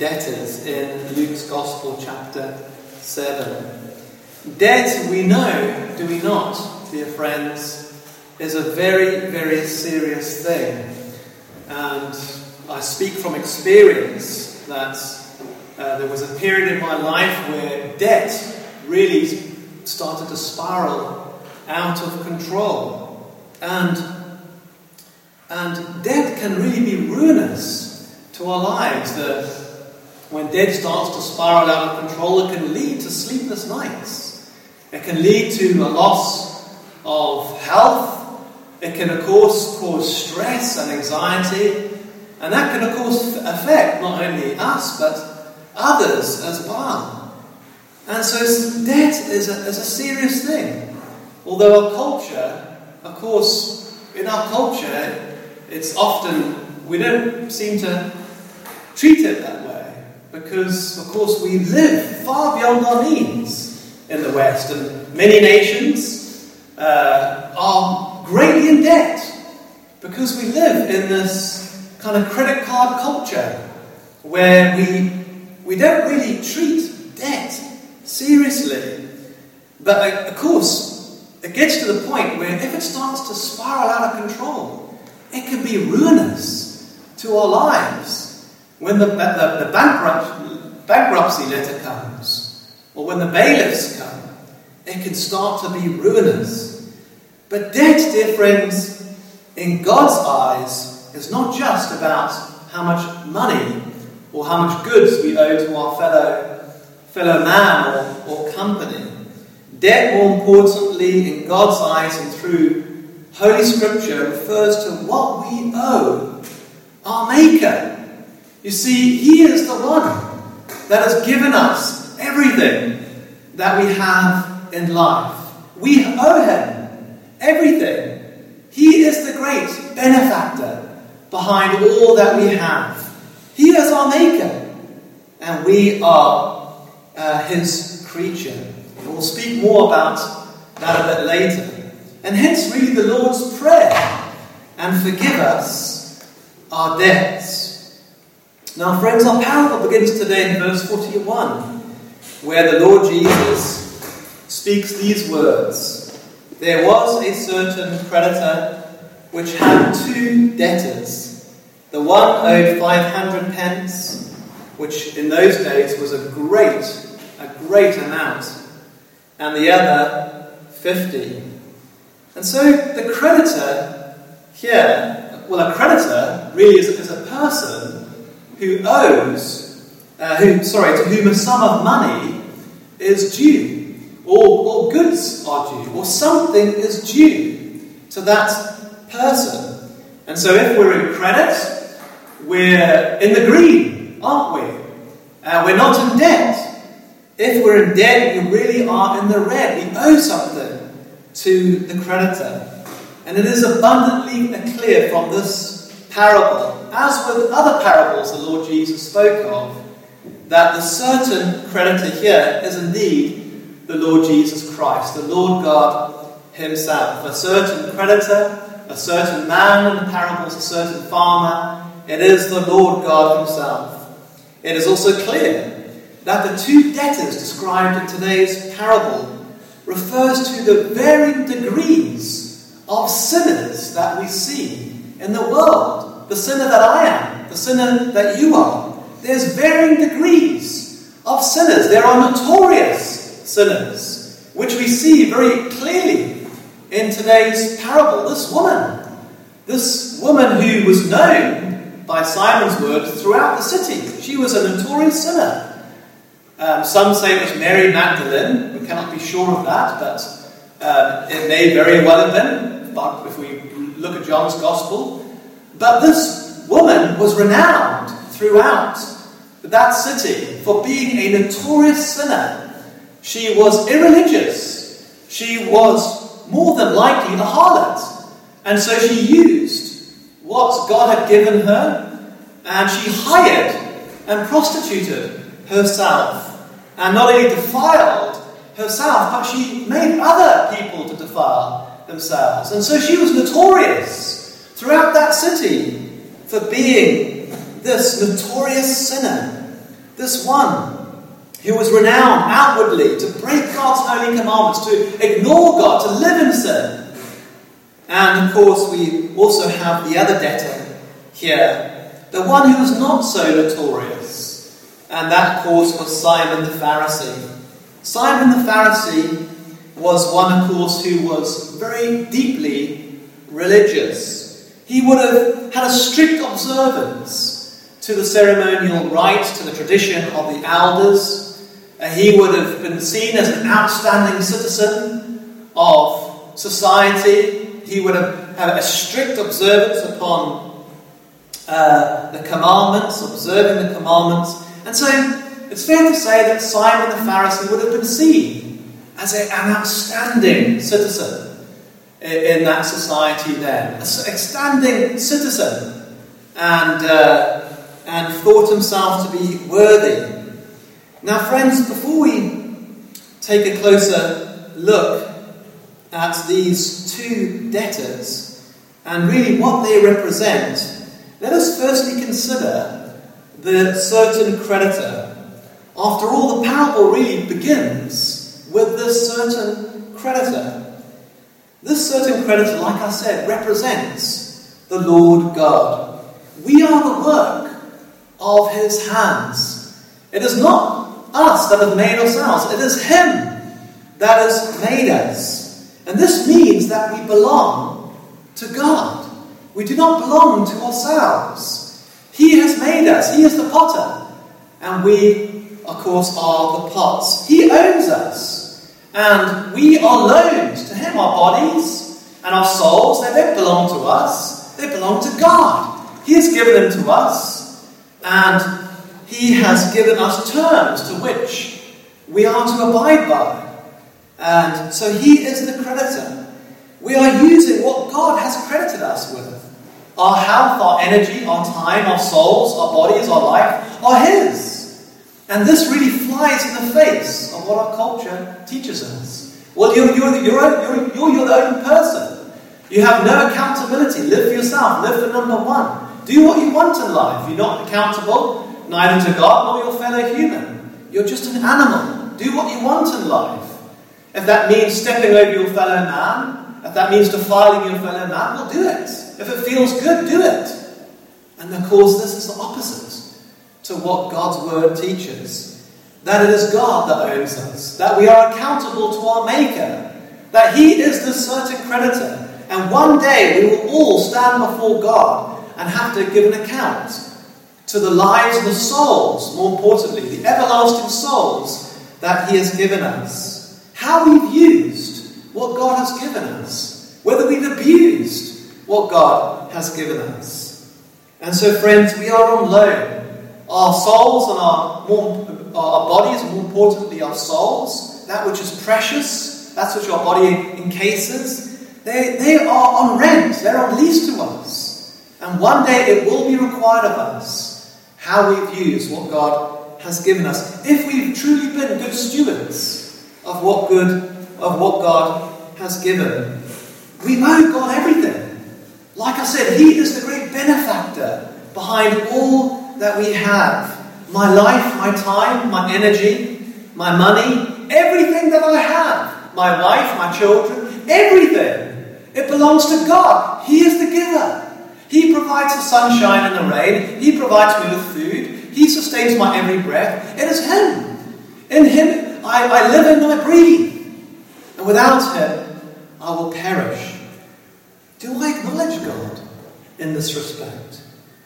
debtors in Luke's Gospel, chapter 7. Debt, we know, do we not, dear friends, is a very, very serious thing. And I speak from experience that uh, there was a period in my life where debt really started to spiral out of control. And, and debt can really be ruinous to our lives. The, when debt starts to spiral out of control, it can lead to sleepless nights. It can lead to a loss of health. It can, of course, cause stress and anxiety. And that can, of course, affect not only us, but others as well. And so debt is a, is a serious thing. Although our culture, of course, in our culture, it's often, we don't seem to treat it that way. Because, of course, we live far beyond our means in the West, and many nations uh, are greatly in debt because we live in this kind of credit card culture where we, we don't really treat debt seriously. But, of course, it gets to the point where if it starts to spiral out of control, it can be ruinous to our lives. When the, the, the bankrupt, bankruptcy letter comes, or when the bailiffs come, it can start to be ruinous. But debt, dear friends, in God's eyes, is not just about how much money or how much goods we owe to our fellow, fellow man or, or company. Debt, more importantly, in God's eyes and through Holy Scripture, refers to what we owe our Maker. You see, He is the one that has given us everything that we have in life. We owe Him everything. He is the great benefactor behind all that we have. He is our Maker, and we are uh, His creature. We'll speak more about that a bit later. And hence, really, the Lord's Prayer and forgive us our debts. Now, friends, our parable begins today in verse 41, where the Lord Jesus speaks these words There was a certain creditor which had two debtors. The one owed 500 pence, which in those days was a great, a great amount and the other 50. And so the creditor here, well, a creditor really is, is a person who owes, uh, who, sorry, to whom a sum of money is due, or, or goods are due, or something is due to that person. And so if we're in credit, we're in the green, aren't we? Uh, we're not in debt. If we're in debt, we really are in the red. We owe something to the creditor. And it is abundantly clear from this parable, as with other parables the Lord Jesus spoke of, that the certain creditor here is indeed the Lord Jesus Christ, the Lord God Himself. A certain creditor, a certain man in the parables, a certain farmer, it is the Lord God Himself. It is also clear that the two debtors described in today's parable refers to the varying degrees of sinners that we see in the world. The sinner that I am, the sinner that you are. There's varying degrees of sinners. There are notorious sinners, which we see very clearly in today's parable. This woman, this woman who was known by Simon's words throughout the city, she was a notorious sinner. Um, some say it was Mary Magdalene. We cannot be sure of that, but um, it may very well have been, but if we look at John's Gospel. But this woman was renowned throughout that city for being a notorious sinner. She was irreligious. She was more than likely a harlot. And so she used what God had given her and she hired and prostituted herself and not only defiled herself, but she made other people to defile themselves. And so she was notorious throughout that city for being this notorious sinner, this one who was renowned outwardly to break God's holy commandments, to ignore God, to live in sin. And of course, we also have the other debtor here, the one who was not so notorious. And that, of course, was Simon the Pharisee. Simon the Pharisee was one, of course, who was very deeply religious. He would have had a strict observance to the ceremonial rites, to the tradition of the elders. Uh, he would have been seen as an outstanding citizen of society. He would have had a strict observance upon uh, the commandments, observing the commandments. And so it's fair to say that Simon the Pharisee would have been seen as a, an outstanding citizen in, that society then, a standing citizen, and, uh, and thought himself to be worthy now, friends, before we take a closer look at these two debtors and really what they represent, let us firstly consider the certain creditor. After all, the parable really begins with this certain creditor. This certain creditor, like I said, represents the Lord God. We are the work of his hands. It is not us that have made ourselves. It is Him that has made us. And this means that we belong to God. We do not belong to ourselves. He has made us, He is the potter. And we, of course, are the pots. He owns us. And we are loaned to Him, our bodies and our souls. They don't belong to us, they belong to God. He has given them to us. And he has given us terms to which we are to abide by. And so He is the creditor. We are using what God has credited us with. Our health, our energy, our time, our souls, our bodies, our life are His. And this really flies in the face of what our culture teaches us. Well, you're, you're, you're, you're, you're your own person. You have no accountability. Live for yourself. Live for number one. Do what you want in life. You're not accountable neither to God nor your fellow human. You're just an animal. Do what you want in life. If that means stepping over your fellow man, if that means defiling your fellow man, well, do it. If it feels good, do it. And of course, this is the opposite to what God's word teaches. That it is God that owns us, that we are accountable to our Maker, that He is the certain creditor, and one day we will all stand before God and have to give an account to the lives and the souls, more importantly, the everlasting souls that He has given us. How we've used what God has given us, whether we've abused what God has given us. And so, friends, we are on loan. Our souls and our, more, our bodies, more importantly, our souls, that which is precious, that's which our body encases, they, they are on rent, they're on lease to us. And one day it will be required of us how we've used what God has given us. If we've truly been good stewards of what good of what God has given, we owe God everything. Like I said, He is the great benefactor behind all that we have. My life, my time, my energy, my money, everything that I have, my wife, my children, everything. It belongs to God. He is the giver. He provides the sunshine and the rain. He provides me with food. He sustains my every breath. It is Him. In Him I, I live and I breathe. And without Him, I will perish. Do I acknowledge God in this respect?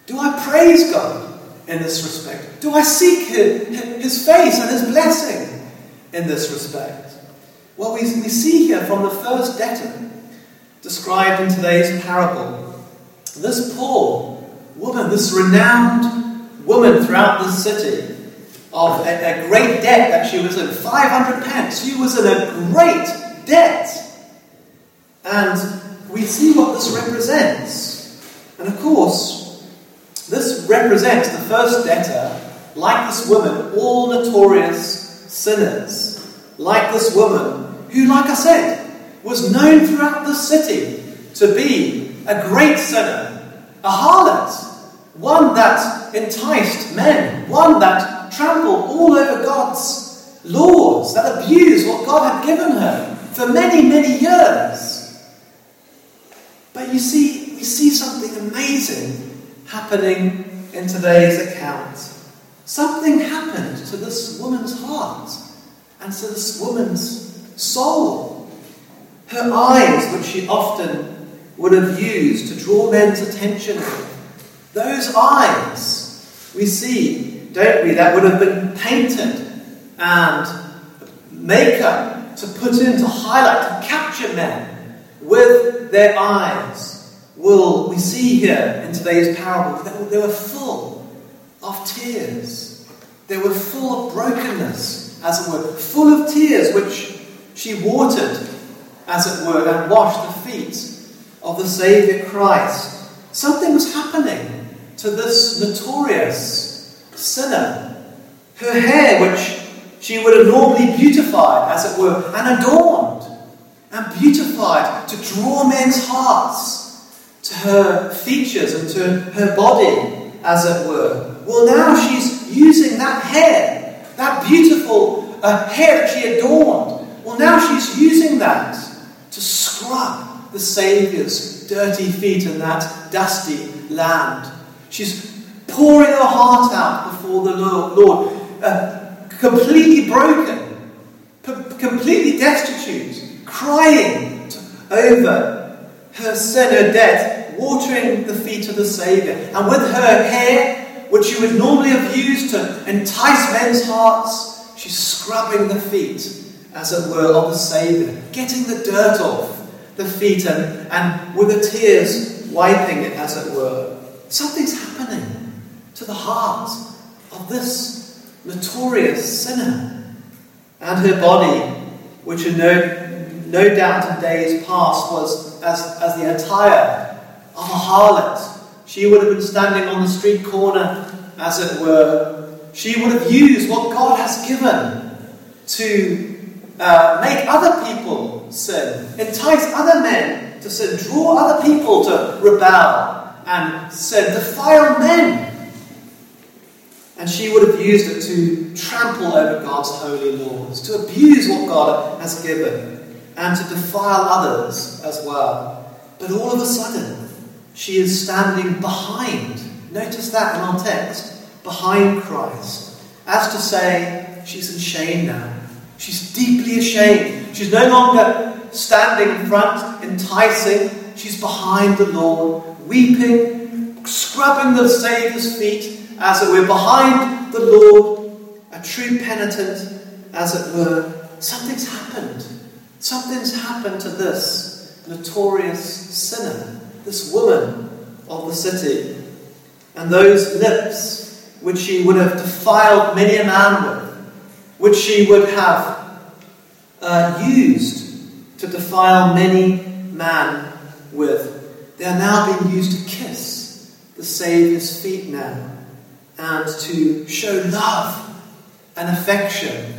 Do I praise God in this respect? Do I seek His face and His blessing in this respect? Well, we, we see here from the first debtor described in today's parable this poor woman, this renowned woman throughout the city, of a, a, great debt that she was in 500 pence. She was in a great debt. And we see what this represents. And of course, this represents the first debtor, like this woman, all notorious sinners. Like this woman, who, like I said, was known throughout the city to be a great sinner, a harlot, one that enticed men, one that trampled all over God's laws, that abused what God had given her for many, many years. But you see, we see something amazing happening in today's account. Something happened to this woman's heart and to this woman's soul. Her eyes, which she often would have used to draw men's attention, those eyes, we see, don't we, that would have been painted and makeup to put in, to highlight, to capture men with their eyes. Will we see here in today's parable they were full of tears. They were full of brokenness, as it were, full of tears, which she watered, as it were, and washed the feet of the Saviour Christ. Something was happening to this notorious sinner. Her hair, which she would have normally beautified, as it were, and adorned and beautified to draw men's hearts to her features and to her body, as it were. Well, now she's using that hair, that beautiful uh, hair that she adorned. Well, now she's using that to scrub the Saviour's dirty feet in that dusty land. She's pouring her heart out before the Lord, uh, completely broken, p- completely destitute, crying over her sin, her debt, watering the feet of the Saviour. And with her hair which you would normally have used to entice men's hearts, she's scrubbing the feet, as it were, of the Saviour, getting the dirt off the feet and, and with the tears wiping it, as it were. Something's happening to the heart of this notorious sinner. And her body, which in no, no doubt in days past was as, as the attire a harlot she would have been standing on the street corner, as it were. She would have used what God has given to uh, make other people sin, entice other men to sin, draw other people to rebel and sin, defile men. And she would have used it to trample over God's holy laws, to abuse what God has given, and to defile others as well. But all of a sudden, she is standing behind. Notice that in our text behind Christ. As to say, she's in shame now. She's deeply ashamed. She's no longer standing in front, enticing. She's behind the Lord, weeping, scrubbing the Saviour's feet, as it were, behind the Lord, a true penitent, as it were. Something's happened. Something's happened to this notorious sinner this woman of the city, and those lips which she would have defiled many a man with, which she would have uh, used to defile many man with, they are now being used to kiss the Saviour's feet now, and to show love and affection.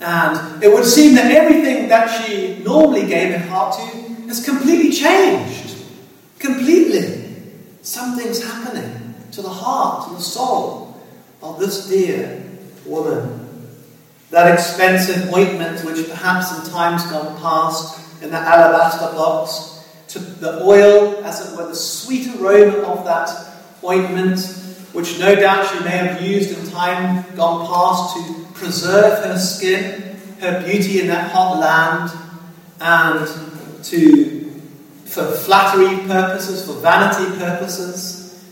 And it would seem that everything that she normally gave her heart to has completely changed. Completely. Something's happening to the heart, to the soul of this dear woman. That expensive ointment, which perhaps in times gone past in that alabaster box, to the oil, as it were, the sweet aroma of that ointment, which no doubt she may have used in time gone past to preserve her skin, her beauty in that hot land, and to for flattery purposes, for vanity purposes,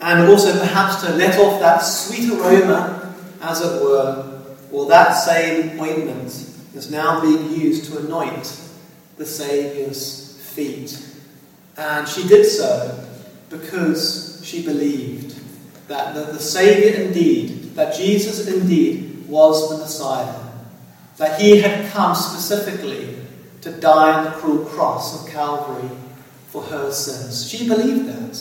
and also perhaps to let off that sweet aroma, as it were, or that same ointment is now being used to anoint the Saviour's feet. And she did so because she believed that the, the Saviour indeed, that Jesus indeed was the Messiah, that he had come specifically to die on the cruel cross of Calvary for her sins. She believed that.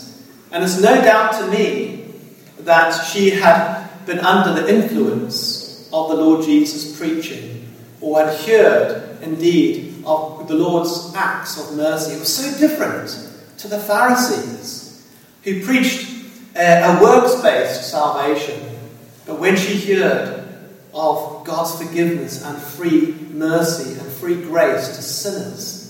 And it's no doubt to me that she had been under the influence of the Lord Jesus' preaching, or had heard, indeed, of the Lord's acts of mercy. It was so different to the Pharisees who preached a, works based salvation. But when she heard of God's forgiveness and free mercy and free grace to sinners,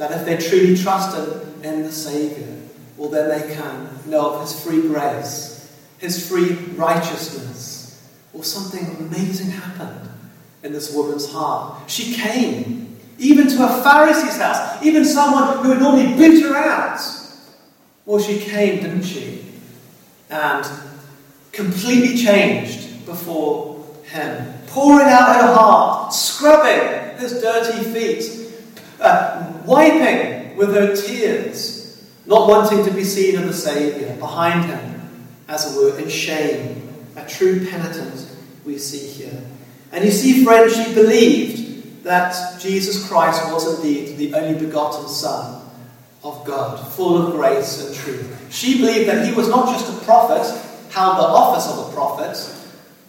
that if they truly trusted in the Saviour, well, then they can know of His free grace, His free righteousness, or something amazing happened in this woman's heart. She came even to a Pharisee's house, even someone who would normally boot her out. Well, she came, didn't she? And completely changed before him, pouring out her heart, scrubbing his dirty feet, uh, wiping with her tears, not wanting to be seen of the Saviour behind him, as it were, in shame. A true penitent we see here. And you see, friends, she believed that Jesus Christ was indeed the only begotten Son of God, full of grace and truth. She believed that he was not just a prophet, held the office of a prophet,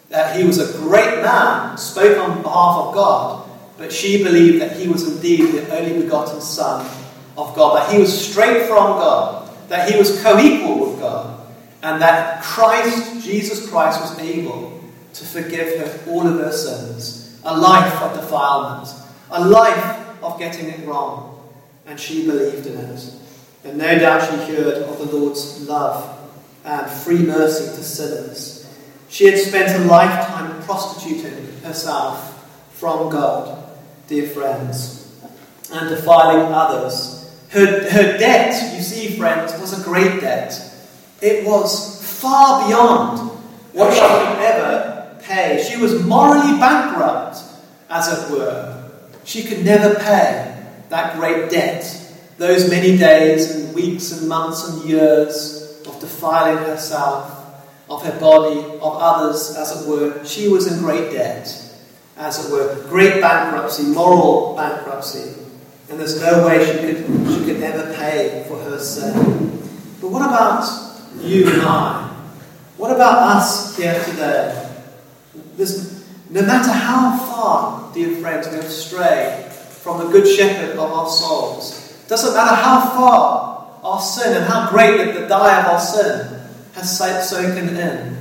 that he was a great man, spoke on behalf of God, but she believed that he was indeed the only begotten Son of God, that he was straight from God, that he was co equal with God, and that Christ, Jesus Christ, was able to forgive her all of her sins, a life of defilement, a life of getting it wrong. And she believed in it. And no doubt she heard of the Lord's love and free mercy to sinners. She had spent a lifetime prostituting herself from God, dear friends, and defiling others. Her, her debt, you see, friends, was a great debt. It was far beyond what she could ever pay. She was morally bankrupt, as it were. She could never pay that great debt. Those many days and weeks and months and years of defiling herself, of her body, of others, as it were. She was in great debt, as it were. Great bankruptcy, moral bankruptcy. And there's no way she could, she could ever pay for her sin. But what about you and I? What about us here today? There's, no matter how far, dear friends, we have strayed from the Good Shepherd of our souls, doesn't matter how far our sin and how great the dye of our sin has soaken in.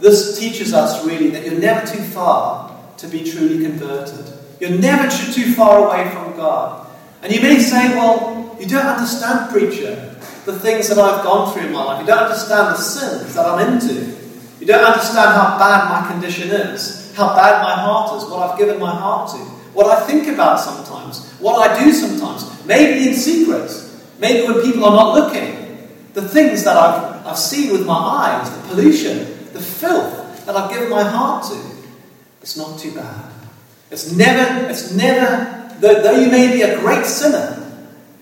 This teaches us really that you're never too far to be truly converted. You're never too far away from God. And you may say, well, you don't understand, preacher, the things that I've gone through in my life. You don't understand the sins that I'm into. You don't understand how bad my condition is, how bad my heart is, what I've given my heart to, what I think about sometimes, what I do sometimes, maybe in secret, maybe when people are not looking. The things that I've, I've seen with my eyes, the pollution, the filth that I've given my heart to, it's not too bad. It's never, it's never, though, though you may be a great sinner,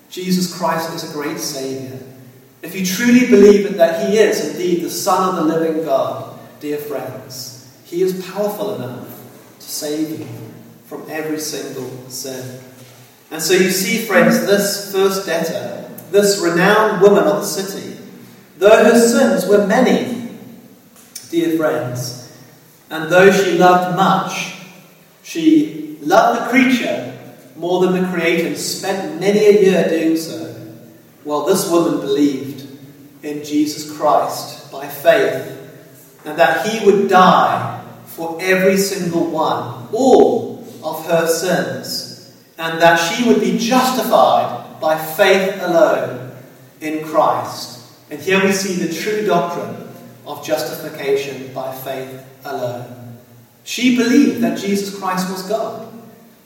Jesus Christ is a great Saviour. If you truly believe that He is indeed the Son of the living God, dear friends, He is powerful enough to save you from every single sin. And so you see, friends, this first debtor, this renowned woman of the city, though her sins were many, dear friends, and though she loved much, she loved the creature more than the Creator and spent many a year doing so. Well, this woman believed in Jesus Christ by faith and that he would die for every single one, all of her sins, and that she would be justified by faith alone in Christ. And here we see the true doctrine of justification by faith alone. She believed that Jesus Christ was God.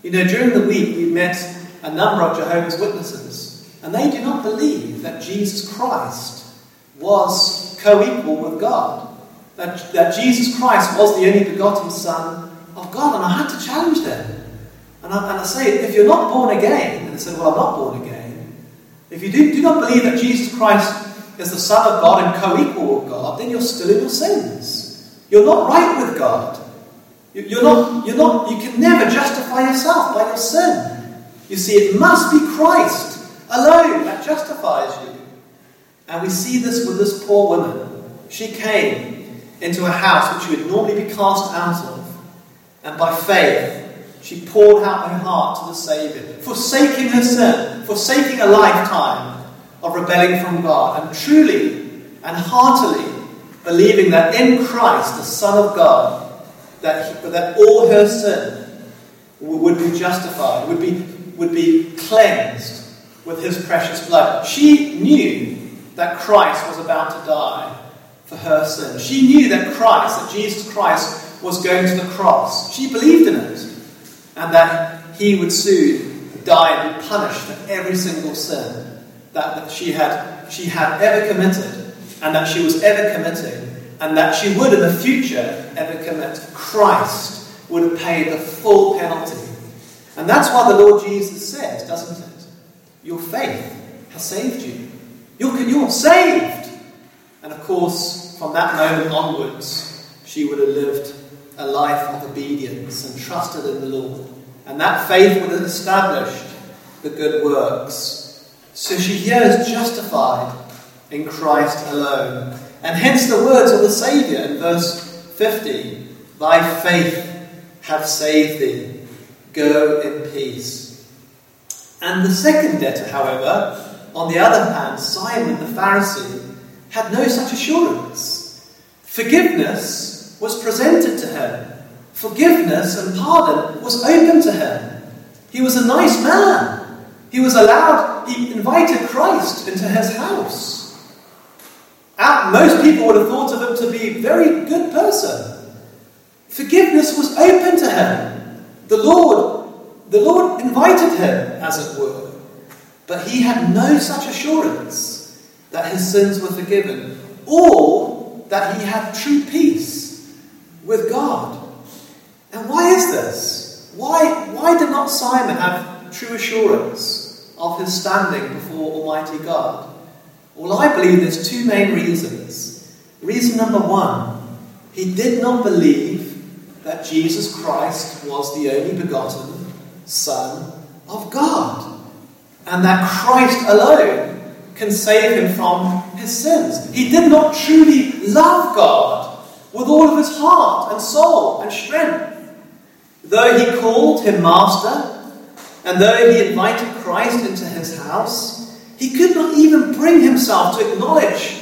You know, during the week we met a number of Jehovah's Witnesses, and they do not believe that Jesus Christ was co equal with God. That, that Jesus Christ was the only begotten Son of God. And I had to challenge them. And I, and I say, if you're not born again, and they say, well, I'm not born again. If you do, do not believe that Jesus Christ is the Son of God and co equal with God, then you're still in your sins. You're not right with God. You're not, you're not, you can never justify yourself by your sin. You see, it must be Christ alone that justifies you. And we see this with this poor woman. She came into a house which she would normally be cast out of, and by faith, she poured out her heart to the Saviour, forsaking her sin, forsaking a lifetime of rebelling from God, and truly and heartily believing that in Christ, the Son of God, that, that all her sin would be justified, would be, would be cleansed with his precious blood. She knew that Christ was about to die for her sin. She knew that Christ, that Jesus Christ, was going to the cross. She believed in it. And that he would soon die and be punished for every single sin that, that she, had, she had ever committed and that she was ever committing and that she would in the future ever commit. Christ would have paid the full penalty. And that's why the Lord Jesus says, doesn't it? Your faith has saved you. You're, you're saved. And of course, from that moment onwards, she would have lived a life of obedience and trusted in the Lord. And that faith would have established the good works. So she here is justified in Christ alone. And hence the words of the Saviour in verse 50 Thy faith hath saved thee. Go in peace. And the second debtor, however, on the other hand, Simon the Pharisee, had no such assurance. Forgiveness was presented to him, forgiveness and pardon was open to him. He was a nice man. He was allowed, he invited Christ into his house. Most people would have thought of him to be a very good person. Forgiveness was open to him. The Lord, the Lord invited him, as it were. But he had no such assurance that his sins were forgiven or that he had true peace with God. And why is this? Why, why did not Simon have true assurance of his standing before Almighty God? Well, I believe there's two main reasons. Reason number one, he did not believe that Jesus Christ was the only begotten Son of God and that Christ alone can save him from his sins. He did not truly love God with all of his heart and soul and strength. Though he called him Master, and though he invited Christ into his house, he could not even bring himself to acknowledge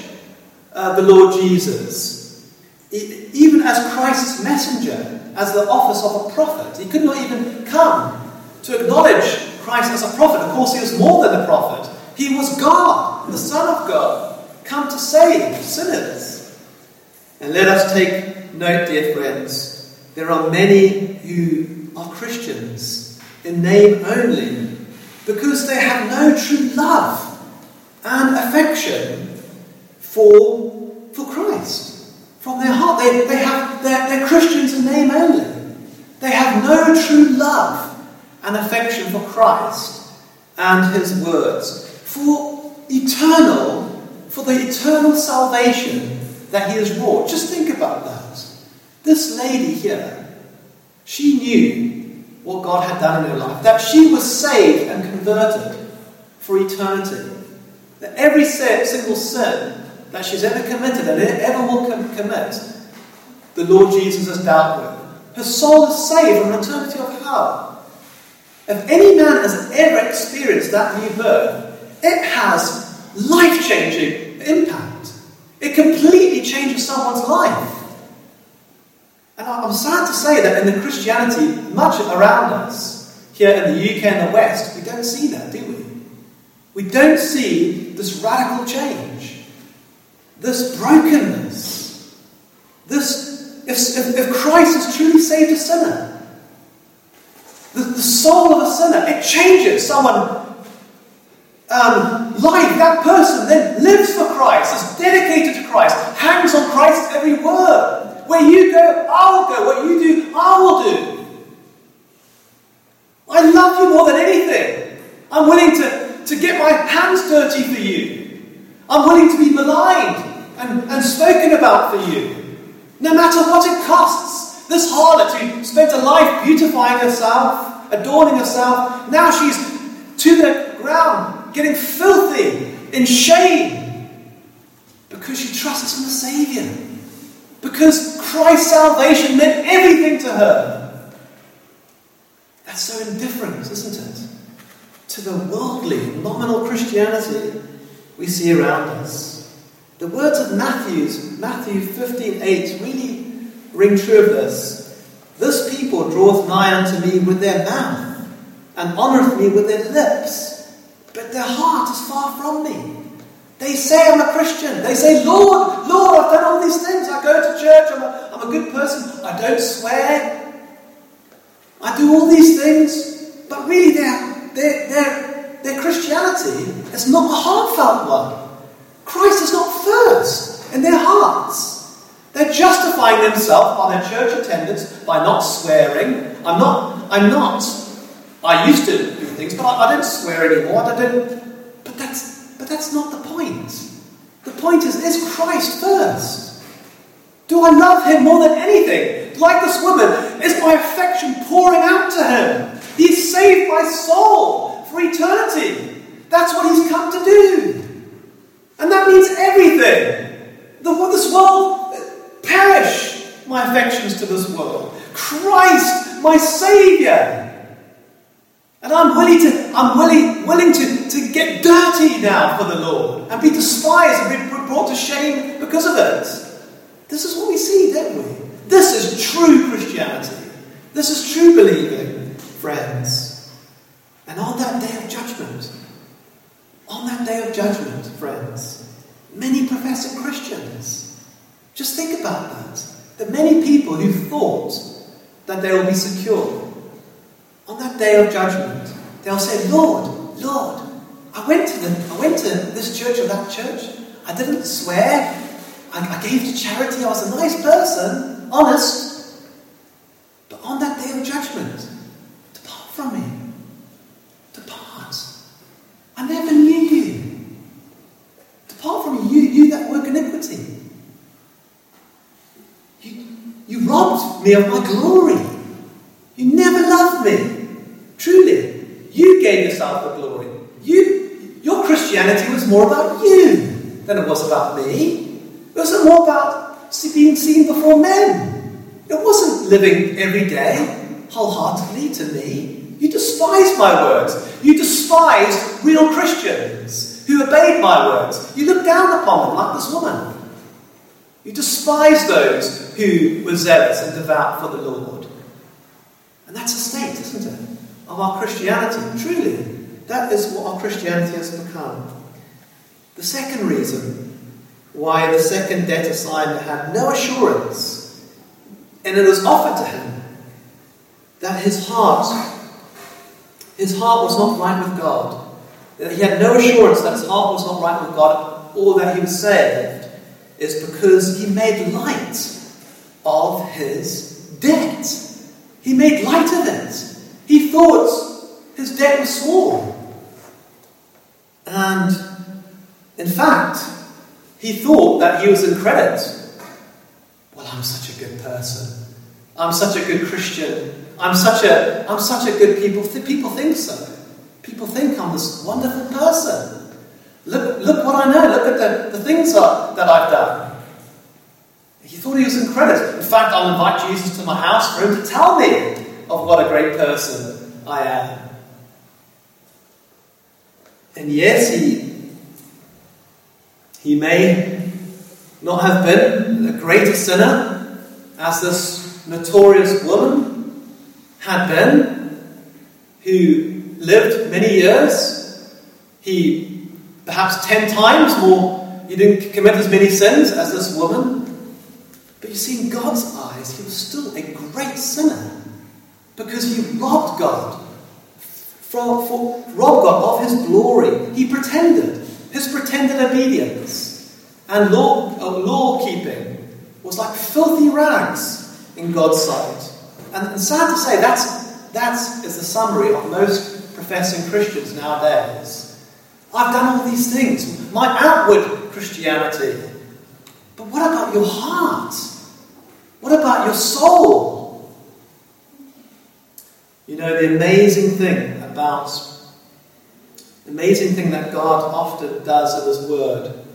uh, the Lord Jesus, even as Christ's messenger, as the office of a prophet. He could not even come to acknowledge Christ as a prophet. Of course, he was more than a prophet, he was God, the Son of God, come to save sinners. And let us take note, dear friends, there are many who are Christians in name only because they have no true love and affection for, for Christ from their heart. They, they have, they're, they're Christians in name only. They have no true love and affection for Christ and His words, for eternal, for the eternal salvation that He has wrought. Just think about that. This lady here, she knew what God had done in her life, that she was saved and converted for eternity. That every single sin that she's ever committed and ever will commit, the Lord Jesus has dealt with. Her soul is saved from eternity of hell. If any man has ever experienced that new birth, it has life changing impact. It completely changes someone's life. And I'm sad to say that in the Christianity, much around us, here in the UK and the West, we don't see that, do we? We don't see this radical change, this brokenness, this. If, if, if Christ has truly saved a sinner, the, the soul of a sinner. It changes someone. Um, that person then lives for Christ, is dedicated to Christ, hangs on Christ's every word. Where you go, I'll go. What you do, I will do. I love you more than anything. I'm willing to, to get my hands dirty for you. I'm willing to be maligned and, and spoken about for you. No matter what it costs. This harlot who spent a life beautifying herself, adorning herself, now she's to the ground, getting filthy, in shame, because she trusts in the Saviour. Because Christ's salvation meant everything to her. That's so indifferent, isn't it? To the worldly, nominal Christianity we see around us. The words of Matthew's, Matthew 15 8 really ring true of this. This people draweth nigh unto me with their mouth, and honoureth me with their lips, but their heart is far from me. They say I'm a Christian. They say, Lord, Lord, I've done all these things. I go to church. I'm a, I'm a good person. I don't swear. I do all these things. But really, their, their, their, their Christianity is not a heartfelt one. Christ is not first in their hearts. They're justifying themselves by their church attendance, by not swearing. I'm not, I'm not, I used to do things, but I, I don't swear anymore. I don't, but that's, but that's not the point. The point is, is Christ first? Do I love him more than anything? Like this woman, is my affection pouring out to him? He's saved my soul for eternity. That's what he's come to do. And that means everything. The, this world, perish my affections to this world. Christ, my Saviour. And I'm willing to, I'm willing, willing to, to get dirty now for the Lord and be despised and be brought to shame because of it. This is what we see, don't we? This is true Christianity. This is true believing, friends. And on that day of judgment, on that day of judgment, friends, many professing Christians, just think about that. The many people who thought that they will be secure. On that day of judgment, they'll say, Lord, Lord, I went to the, I went to this church or that church. I didn't swear. I, I gave to charity. I was a nice person, honest. But on that day of judgment, depart from me. I never knew you. Depart from me, you, you that work iniquity. You, you robbed me of my glory. You never loved me. Truly. You gave yourself the glory. You, your Christianity was more about you than it was about me. It was more about being seen before men. It wasn't living every day wholeheartedly to me. You despised my words. You despised real Christians who obeyed my words. You looked down upon them like this woman. You despised those who were zealous and devout for the Lord. And that's a state, isn't it, of our Christianity. Truly, that is what our Christianity has become. The second reason why the second debtor Simon had no assurance, and it was offered to him that his heart his heart was not right with God. That he had no assurance that his heart was not right with God or that he was saved, is because he made light of his debt. He made light of it. He thought his debt was small. And in fact, he thought that he was in credit. Well, I'm such a good person. I'm such a good Christian. I'm such a, I'm such a good people. People think so. People think I'm this wonderful person. Look, look what I know. Look at the, the things that, I've done. He thought he was in credit. In fact, I'll invite Jesus to my house for him to tell me of what a great person I am. And yes, he, he may not have been a greater sinner as this notorious woman had been, who lived many years. He perhaps ten times more, he didn't commit as many sins as this woman. But you see, in God's eyes, he was still a great sinner because he robbed God. For, for, robbed God of his glory. He pretended. His pretended obedience and law, uh, law keeping was like filthy rags in God's sight. And sad to say, that's, that's is the summary of most professing Christians nowadays. I've done all these things, my outward Christianity. But what about your heart? What about your soul? You know, the amazing thing about, the amazing thing that God often does in His Word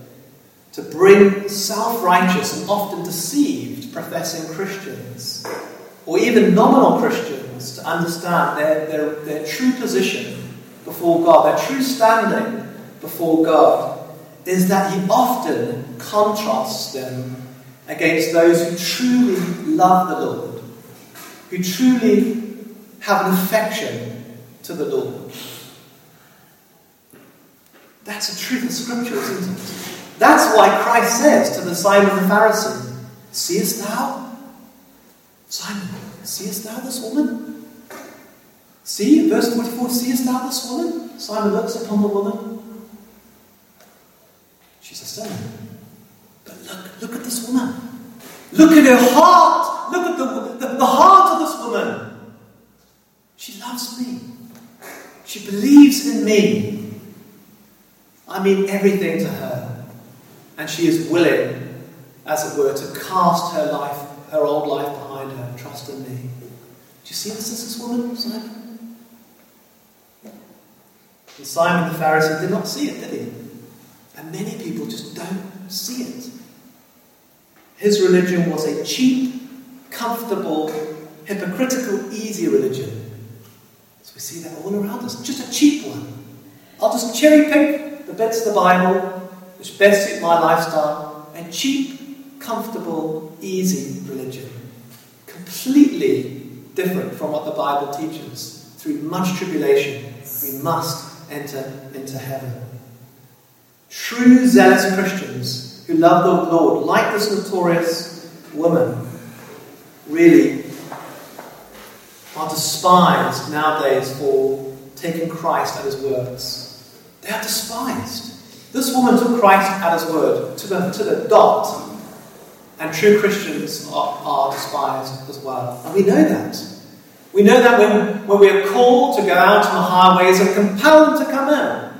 to bring self righteous and often deceived professing Christians or even nominal Christians to understand their, their, their true position before God, their true standing before God, is that He often contrasts them against those who truly love the Lord, who truly have an affection to the Lord. That's a truth of Scripture, isn't it? That's why Christ says to the Simon the Pharisee, Seest thou? Simon, seest thou this woman? See, verse 44, seest thou this woman? Simon looks upon the woman. She's a sinner. But look, look at this woman. Look at her heart. Look at the, the, the heart of this woman. She loves me. She believes in me. I mean everything to her. And she is willing, as it were, to cast her life, her old life behind her trust in me. Do you see this this woman, Simon? And Simon the Pharisee did not see it, did he? And many people just don't see it. His religion was a cheap, comfortable, hypocritical, easy religion. So we see that all around us. Just a cheap one. I'll just cherry pick the bits of the Bible which best suit my lifestyle. A cheap, comfortable, easy religion. Completely different from what the Bible teaches. Through much tribulation, we must enter into heaven. True zealous Christians who love the Lord, like this notorious woman, really are despised nowadays for taking Christ at his words. They are despised. This woman took Christ at his word to the, to the dot. And true Christians are, are despised as well. And we know that. We know that when, when we are called to go out on the highways and compelled to come in.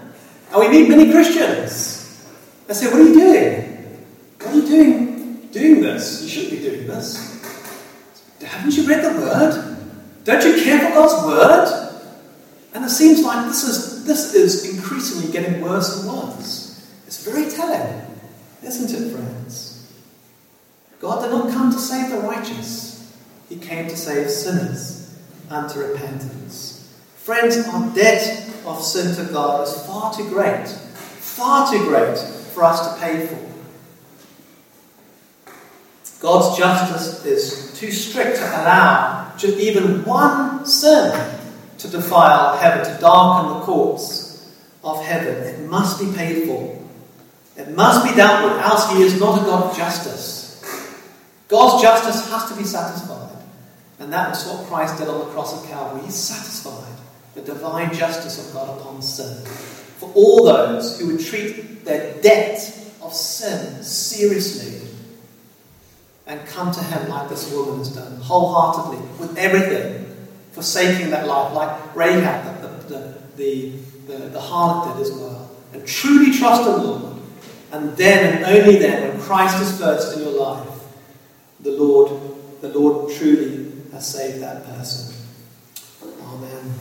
And we meet many Christians. They say, What are you doing? What are you doing doing this? You shouldn't be doing this. Haven't you read the word? Don't you care for God's word? And it seems like this is this is increasingly getting worse and worse. It's very telling, isn't it, friends? God did not come to save the righteous, He came to save sinners unto repentance. Friends, our debt of sin to God is far too great, far too great for us to pay for. God's justice is too strict to allow just even one sin to defile heaven, to darken the courts of heaven. It must be paid for. It must be dealt with, else He is not a God of justice. God's justice has to be satisfied. And that was what Christ did on the cross of Calvary. He satisfied the divine justice of God upon sin. For all those who would treat their debt of sin seriously and come to Him like this woman has done, wholeheartedly, with everything, forsaking that life, like Rahab, the, the, the, the, harlot did as well, and truly trust the Lord. And then and only then, when Christ is first in your life, the Lord, the Lord truly has saved that person. Amen.